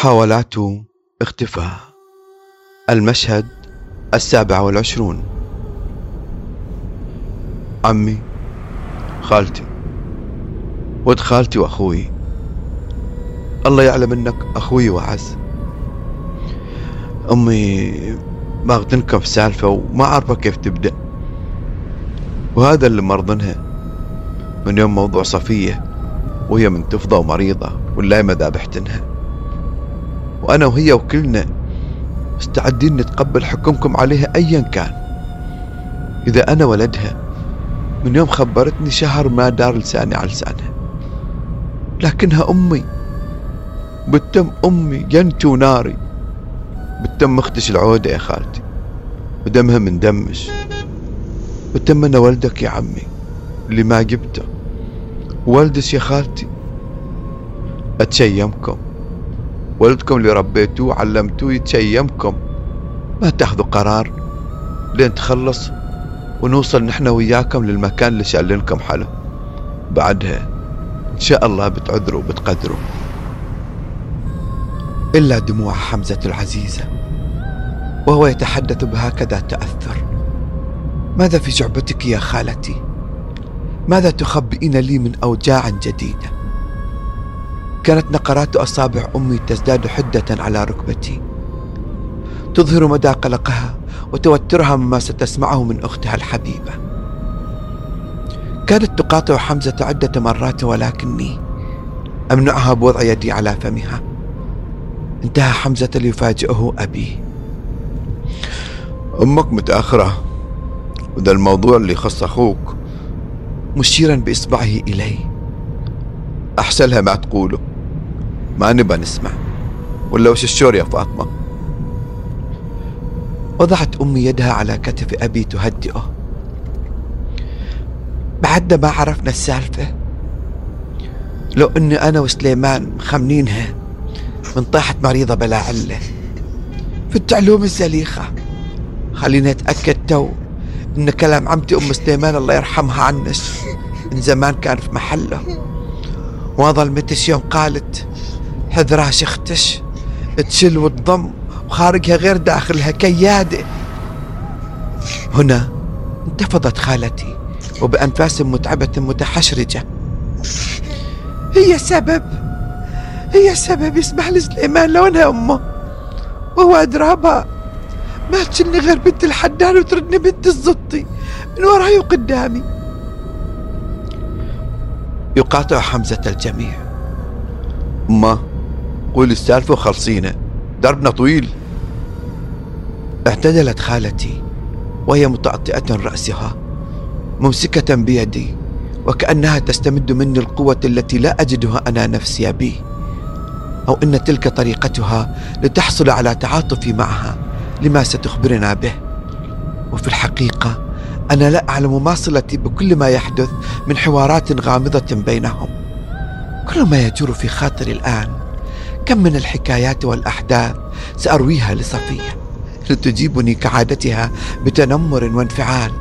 محاولات اختفاء. المشهد السابع والعشرون. عمي خالتي ود خالتي وأخوي. الله يعلم أنك أخوي وعز. أمي ما تنكب سالفة وما عارفة كيف تبدأ. وهذا اللي مرضنها من يوم موضوع صفية وهي من تفضى ومريضة واللايمة ذابحتنها. وأنا وهي وكلنا مستعدين نتقبل حكمكم عليها أيا كان. إذا أنا ولدها من يوم خبرتني شهر ما دار لساني على لسانها. لكنها أمي. بالتم أمي جنتي وناري. بالتم أختش العودة يا خالتي. ودمها من دمش. بالتم أنا ولدك يا عمي اللي ما جبته. والدش يا خالتي. أتشيمكم. ولدكم اللي ربيتوه وعلمتوه يتشيمكم. ما تاخذوا قرار. لين تخلص ونوصل نحن وياكم للمكان اللي شالنكم حله بعدها إن شاء الله بتعذروا وبتقدروا. إلا دموع حمزة العزيزة وهو يتحدث بهكذا تأثر. ماذا في جعبتك يا خالتي؟ ماذا تخبئين لي من أوجاع جديدة؟ كانت نقرات أصابع أمي تزداد حدة على ركبتي. تظهر مدى قلقها وتوترها مما ستسمعه من أختها الحبيبة. كانت تقاطع حمزة عدة مرات ولكني أمنعها بوضع يدي على فمها. انتهى حمزة ليفاجئه أبي. أمك متأخرة. وذا الموضوع اللي يخص أخوك. مشيرا بإصبعه إلي. أحسن لها ما تقوله. ما نبى نسمع. ولا وش الشور يا فاطمة؟ وضعت أمي يدها على كتف أبي تهدئه. بعدنا ما عرفنا السالفة لو أني أنا وسليمان مخمنينها من طاحت مريضة بلا علة. في التعلوم الزليخة. خلينا نتأكد تو إن كلام عمتي أم سليمان الله يرحمها عنش. من زمان كان في محله. وما ظلمتش يوم قالت حذرها شختش تشل وتضم وخارجها غير داخلها كيادة هنا انتفضت خالتي وبأنفاس متعبة متحشرجة. هي سبب. هي سبب يسمح لسليمان لو أنا أمه. وهو أدرابها ما تشلني غير بنت الحدان وتردني بنت الزطي. من وراي وقدامي. يقاطع حمزة الجميع. أمه قولي السالفة وخلصينا دربنا طويل. اعتدلت خالتي وهي متعطئة رأسها ممسكة بيدي وكأنها تستمد مني القوة التي لا أجدها أنا نفسي به أو إن تلك طريقتها لتحصل على تعاطفي معها لما ستخبرنا به. وفي الحقيقة أنا لا أعلم ما صلتي بكل ما يحدث من حوارات غامضة بينهم. كل ما يجور في خاطري الآن كم من الحكايات والأحداث سأرويها لصفية لتجيبني كعادتها بتنمر وانفعال.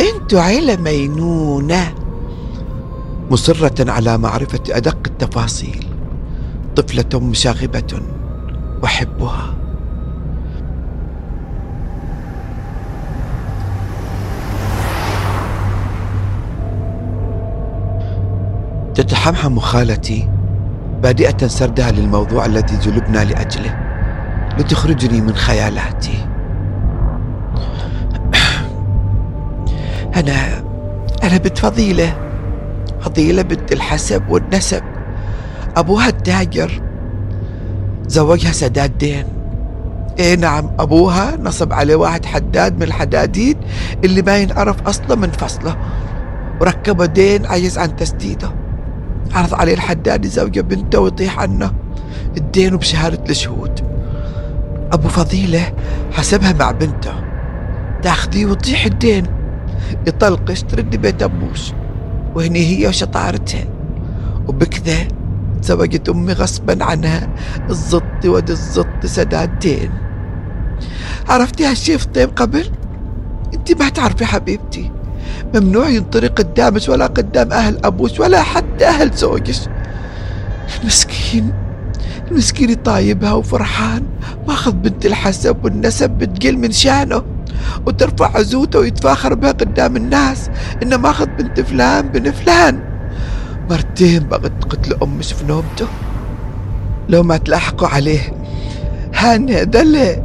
أنت عيلة مينونة. مصرة على معرفة أدق التفاصيل. طفلة مشاغبة أحبها. تتحمحم خالتي بادئة سردها للموضوع الذي جلبنا لأجله. لتخرجني من خيالاتي أنا أنا بنت فضيلة فضيلة بنت الحسب والنسب. أبوها التاجر. زوجها سداد دين إيه نعم أبوها نصب عليه واحد حداد من الحدادين اللي ما ينعرف أصله من فصله. وركبه دين عجز عن تسديده. عرض عليه الحداد يزوج بنته ويطيح عنه. الدين بشهادة الشهود. أبو فضيلة حسبها مع بنته. تاخذيه وتطيح الدين. يطلقش ترد بيت أبوش. وهني هي وشطارتها. وبكذا تزوجت أمي غصبا عنها. الزط ود الزط سداد دين عرفتي هالشي في طيب قبل؟ انت ما تعرفي حبيبتي. ممنوع ينطرق قدامك ولا قدام أهل أبوش ولا حتى أهل زوجك مسكين المسكين طايبها وفرحان ماخذ بنت الحسب والنسب بتقل من شأنه وترفع عزوته ويتفاخر بها قدام الناس إنه ماخذ بنت فلان بن فلان. مرتين بغت تقتل امش في نوبته لو ما تلاحقوا عليه هاني دلي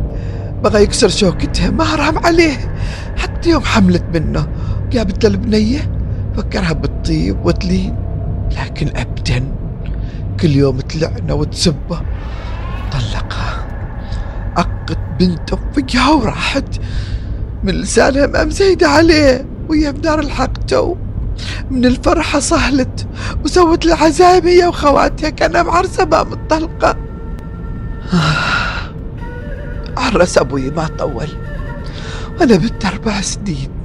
بغى يكسر شوكتها ما رام عليه. حتى يوم حملت منه جابت البنية فكرها بتطيب وتلين. لكن أبدا كل يوم تلعنه وتسبة طلقها عقت بنته فيها وراحت من لسانها ما مزيدة عليه وهي بدار الحق تو. من الفرحة صهلت وسوت العزايم هي وخواتها كانها معرسة ما مطلقة عرس أبوي ما طول. وأنا بنت أربع سنين.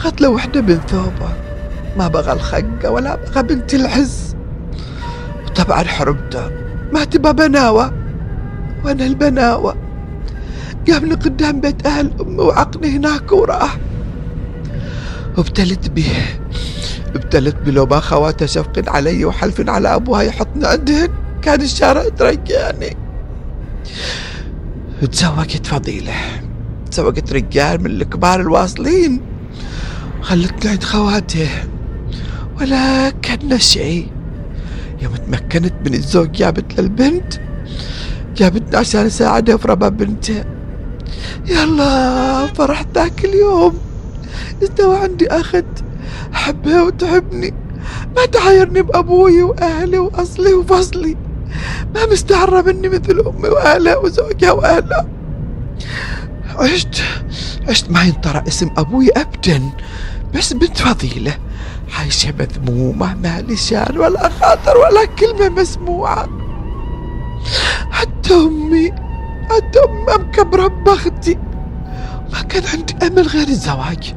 أخذت له وحدة من ثوبه ما بغى الخقة ولا بغى بنت العز. وطبعا حرمته ما تبى بناوة. وأنا البناوة. قامني قدام بيت أهل أمي وعقني هناك وراح. وابتلت به. ابتلت بلو ما خواته شفقن علي وحلفن على أبوها يحطني عندهن. كان الشارع ترجعني تزوجت فضيلة. تزوجت رجال من الكبار الواصلين. خلتني عند خواته. ولا كان شيء. يوم تمكنت من الزوج جابت للبنت جابتني عشان اساعدها في ربا بنتها يلا فرحت ذاك اليوم. استوى عندي أخت؟ أحبها وتحبني. ما تعايرني بأبوي وأهلي وأصلي وفصلي. ما مستعرة مني مثل أمي وأهلها وزوجها وأهلها. عشت عشت ما ينطرى اسم أبوي ابدا. بس بنت فضيلة عايشة مذمومة ما لسان ولا خاطر ولا كلمة مسموعة. حتى أمي حتى أمي مكبرة ببختي ما كان عندي أمل غير الزواج.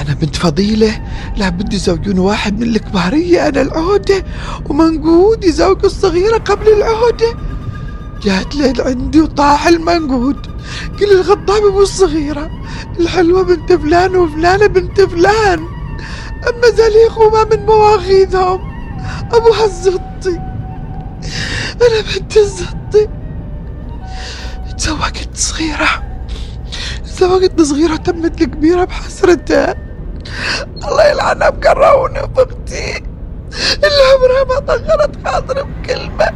أنا بنت فضيلة لابد يزوجون واحد من الكبارية أنا العودة ومنقود يزوج الصغيرة قبل العودة جات لين عندي وطاح المنقود كل الغضابة ابو الصغيرة. الحلوة بنت فلان وفلانة بنت فلان. أما زليخ ما من مواخيذهم. أبوها الزطي أنا بنت الزطي تزوجت صغيرة. تزوجت صغيرة تمت الكبيرة بحسرتها. الله يلعنها بكرهوني وبختي. اللي عمرها ما طغرت خاطري بكلمة.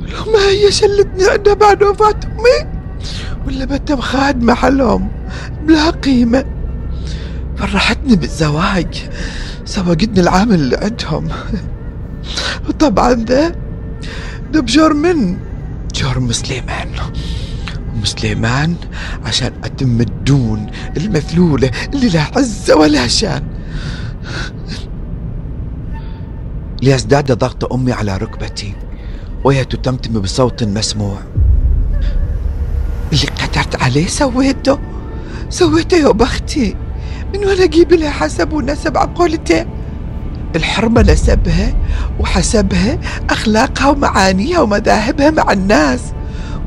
لو ما هي شلتني عندها بعد وفاة أمي ولا بتم خاد محلهم بلا قيمة فرحتني بالزواج. سوقتني العامل اللي عندهم. وطبعا ذا ده بجرم جرم سليمان أم سليمان عشان أتم الدون المثلولة اللي لا عزة ولا شان. ليزداد ضغط أمي على ركبتي وهي تتمتم بصوت مسموع. اللي قدرت عليه سويته. سويته يا بختي. من وين أجيب لها حسب ونسب عقولته الحرمة نسبها وحسبها أخلاقها ومعانيها ومذاهبها مع الناس.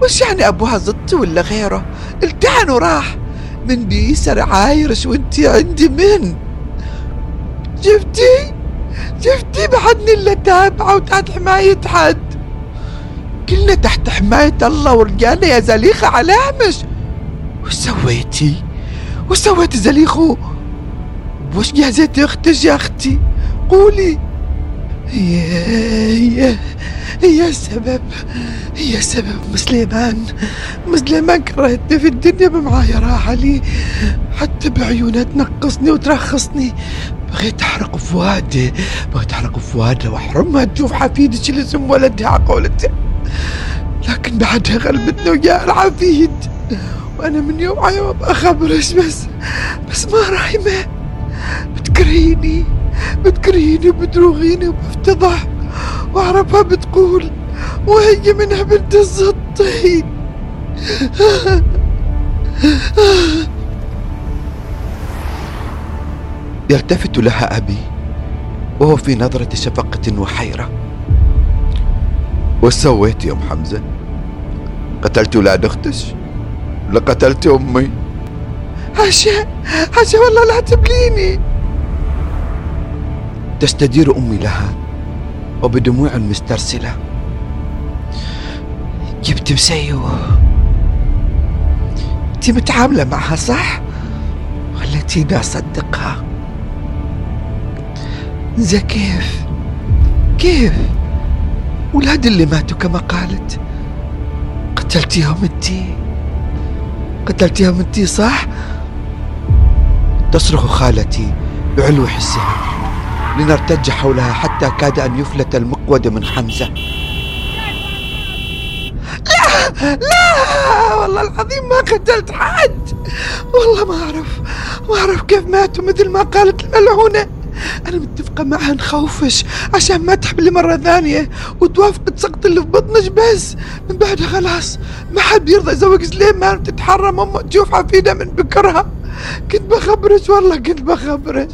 وش يعني أبوها زطي ولا غيره؟ التعن وراح. من بيسر عايرش وانتي عندي من؟ جبتي؟ جبتي بعدني اللي تابعة وتحت حماية حد. كلنا تحت حماية الله ورجالنا يا زليخة على مش وش سويتي؟ وش سويتي زليخو؟ وش جهزتي أختك يا أختي؟ قولي. هي هي هي السبب هي السبب مسلمان مسلمان كرهتني في الدنيا بمعايرة علي حتى بعيونها تنقصني وترخصني. بغيت أحرق فؤادي بغيت أحرق فؤادها وأحرمها. تشوف حفيدك اللي اسم ولدها على قولتها لكن بعدها غلبتنا ويا العفيد. وأنا من يوم على يوم اخبرش بس بس ما رايمه بتكرهيني بتكرهيني وبتروغيني وبفتضح وأعرفها بتقول وهي منها بنت الزطي. يلتفت لها أبي وهو في نظرة شفقة وحيرة. وش سويت يا أم حمزة؟ قتلت أولاد اختش لقتلت أمي حاشا حاشا والله لا تبليني تستدير أمي لها وبدموع مسترسله جبت مسيو انت متعاملة معها صح؟ ولا تينا أصدقها؟ زي كيف؟ كيف؟ ولاد اللي ماتوا كما قالت قتلتيهم انتي قتلتيهم انتي صح؟ تصرخ خالتي بعلو حسها لنرتج حولها حتى كاد أن يفلت المقود من حمزة. لا! لا! والله العظيم ما قتلت حد! والله ما أعرف ما أعرف كيف ماتوا مثل ما قالت الملعونة. أنا متفقة معها نخوفش عشان ما تحملي مرة ثانية وتوافق تسقط اللي في بطنك بس. من بعدها خلاص ما حد بيرضى يزوج سليمان تتحرم. أمه تشوف حفيدة من بكرها. كنت بخبرش والله كنت بخبرش.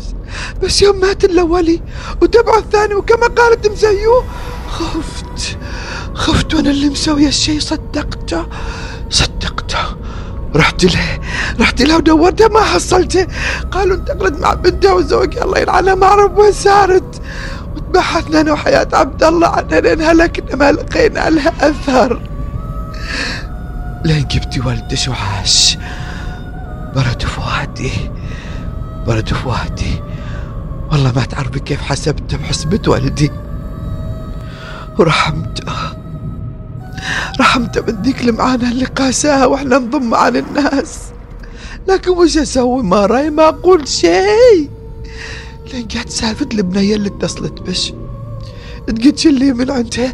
بس يوم مات الأولي وتبعه الثاني وكما قالت مسيو خفت خفت وأنا اللي مسوي الشيء صدقته صدقته. رحت له رحت له ودورته ما حصلته. قالوا انتقلت مع بنته وزوجها. الله يلعنها ما أعرف وين صارت وتبحثنا أنا وحياة عبد الله عنها لين هلكنا ما لقينا لها أثر. لين جبتي ولدش وعاش برد فؤادي برد فؤادي. والله ما تعرفي كيف حسبته بحسبة والدي. ورحمته. رحمته من ذيك المعاناة اللي قاساها وإحنا نضم عن الناس. لكن وش أسوي؟ ما رأي ما أقول شيء. لين جات سالفة البنية اللي اتصلت بش. تقيت اللي من عندها؟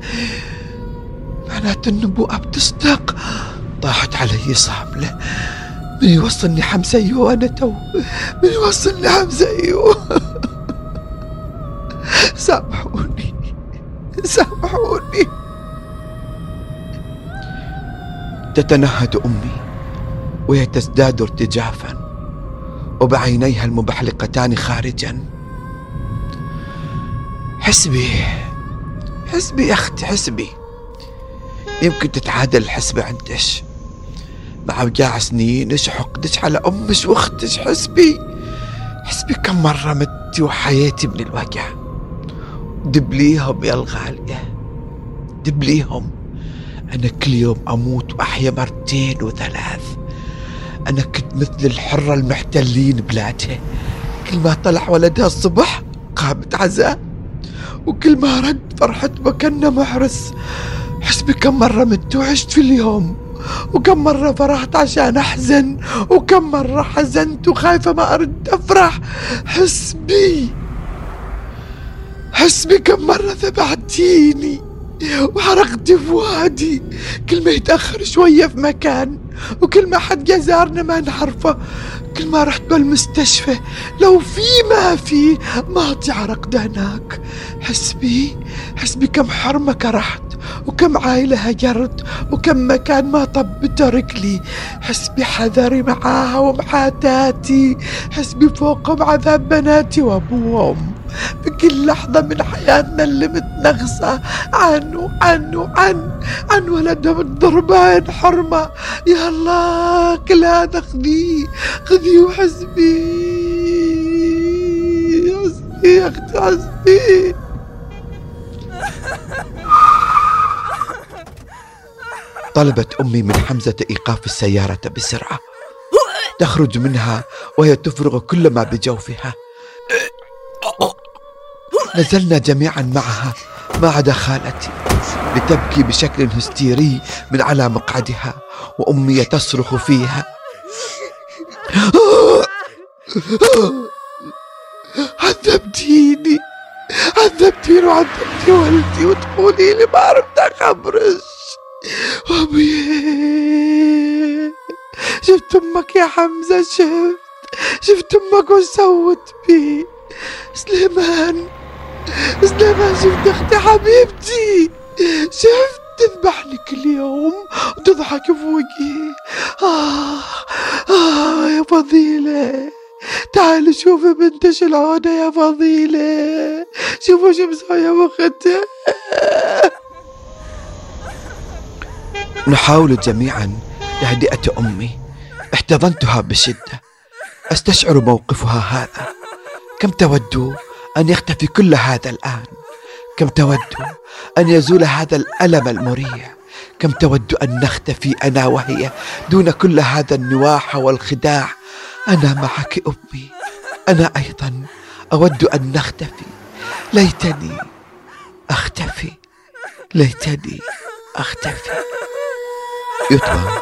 معناته النبوءة بتصدق طاحت علي صاملة. من يوصلني حمزيو أنا تو. من يوصلني حمزيو سامحوني. سامحوني. تتنهد أمي وهي تزداد ارتجافا وبعينيها المبحلقتان خارجا. حسبي حسبي يا أختي حسبي. يمكن تتعادل الحسبة عندش. مع وجاع سنينش وحقدش على امش واختش حسبي حسبي كم مرة متي وحياتي من الوجع. دبليهم يا الغالية. دبليهم أنا كل يوم أموت وأحيا مرتين وثلاث. أنا كنت مثل الحرة المحتلين بلادها كل ما طلع ولدها الصبح قامت عزاء. وكل ما رد فرحت بكنا محرس. حسبي كم مرة مت وعشت في اليوم. وكم مرة فرحت عشان أحزن. وكم مرة حزنت وخايفة ما أرد أفرح. حسبي حسبي كم مرة ذبحتيني. وحرقت فؤادي كل ما يتأخر شوية في مكان وكل ما حد جزارنا ما نعرفه كل ما رحت بالمستشفى لو في ما في ما تعرق هناك. حسبي حسبي كم حرمة كرحت وكم عائلة هجرت وكم مكان ما طبت رجلي. حسبي حذري معاها ومحاتاتي حسبي فوقهم عذاب بناتي وأبوهم. بكل لحظة من حياتنا اللي متنغصة عنه عنه عن عن ولدهم الضربان حرمة. يا الله كل هذا خذيه خذيه وحسبي حسبي يا أختي حسبي طلبت أمي من حمزة إيقاف السيارة بسرعة. تخرج منها وهي تفرغ كل ما بجوفها. نزلنا جميعا معها ما عدا خالتي لتبكي بشكل هستيري من على مقعدها وأمي تصرخ فيها. عذبتيني عذبتيني وعذبتي والدي وتقولي لي ما عرفت أخبرش أبي شفت أمك يا حمزة شفت شفت أمك وش سوت بي سليمان. سليمان شفت أختي حبيبتي؟ شفت تذبحني كل يوم وتضحك فوقي. آه آه يا فضيلة. تعالي شوفي بنتش العودة يا فضيلة. شوفوا شو مسوية بأختها. نحاول جميعا تهدئة أمي. احتضنتها بشدة. أستشعر موقفها هذا. كم تود أن يختفي كل هذا الآن. كم تود أن يزول هذا الألم المريع. كم تود أن نختفي أنا وهي دون كل هذا النواح والخداع. أنا معك أمي أنا أيضا أود أن نختفي. ليتني أختفي. ليتني أختفي. يتوى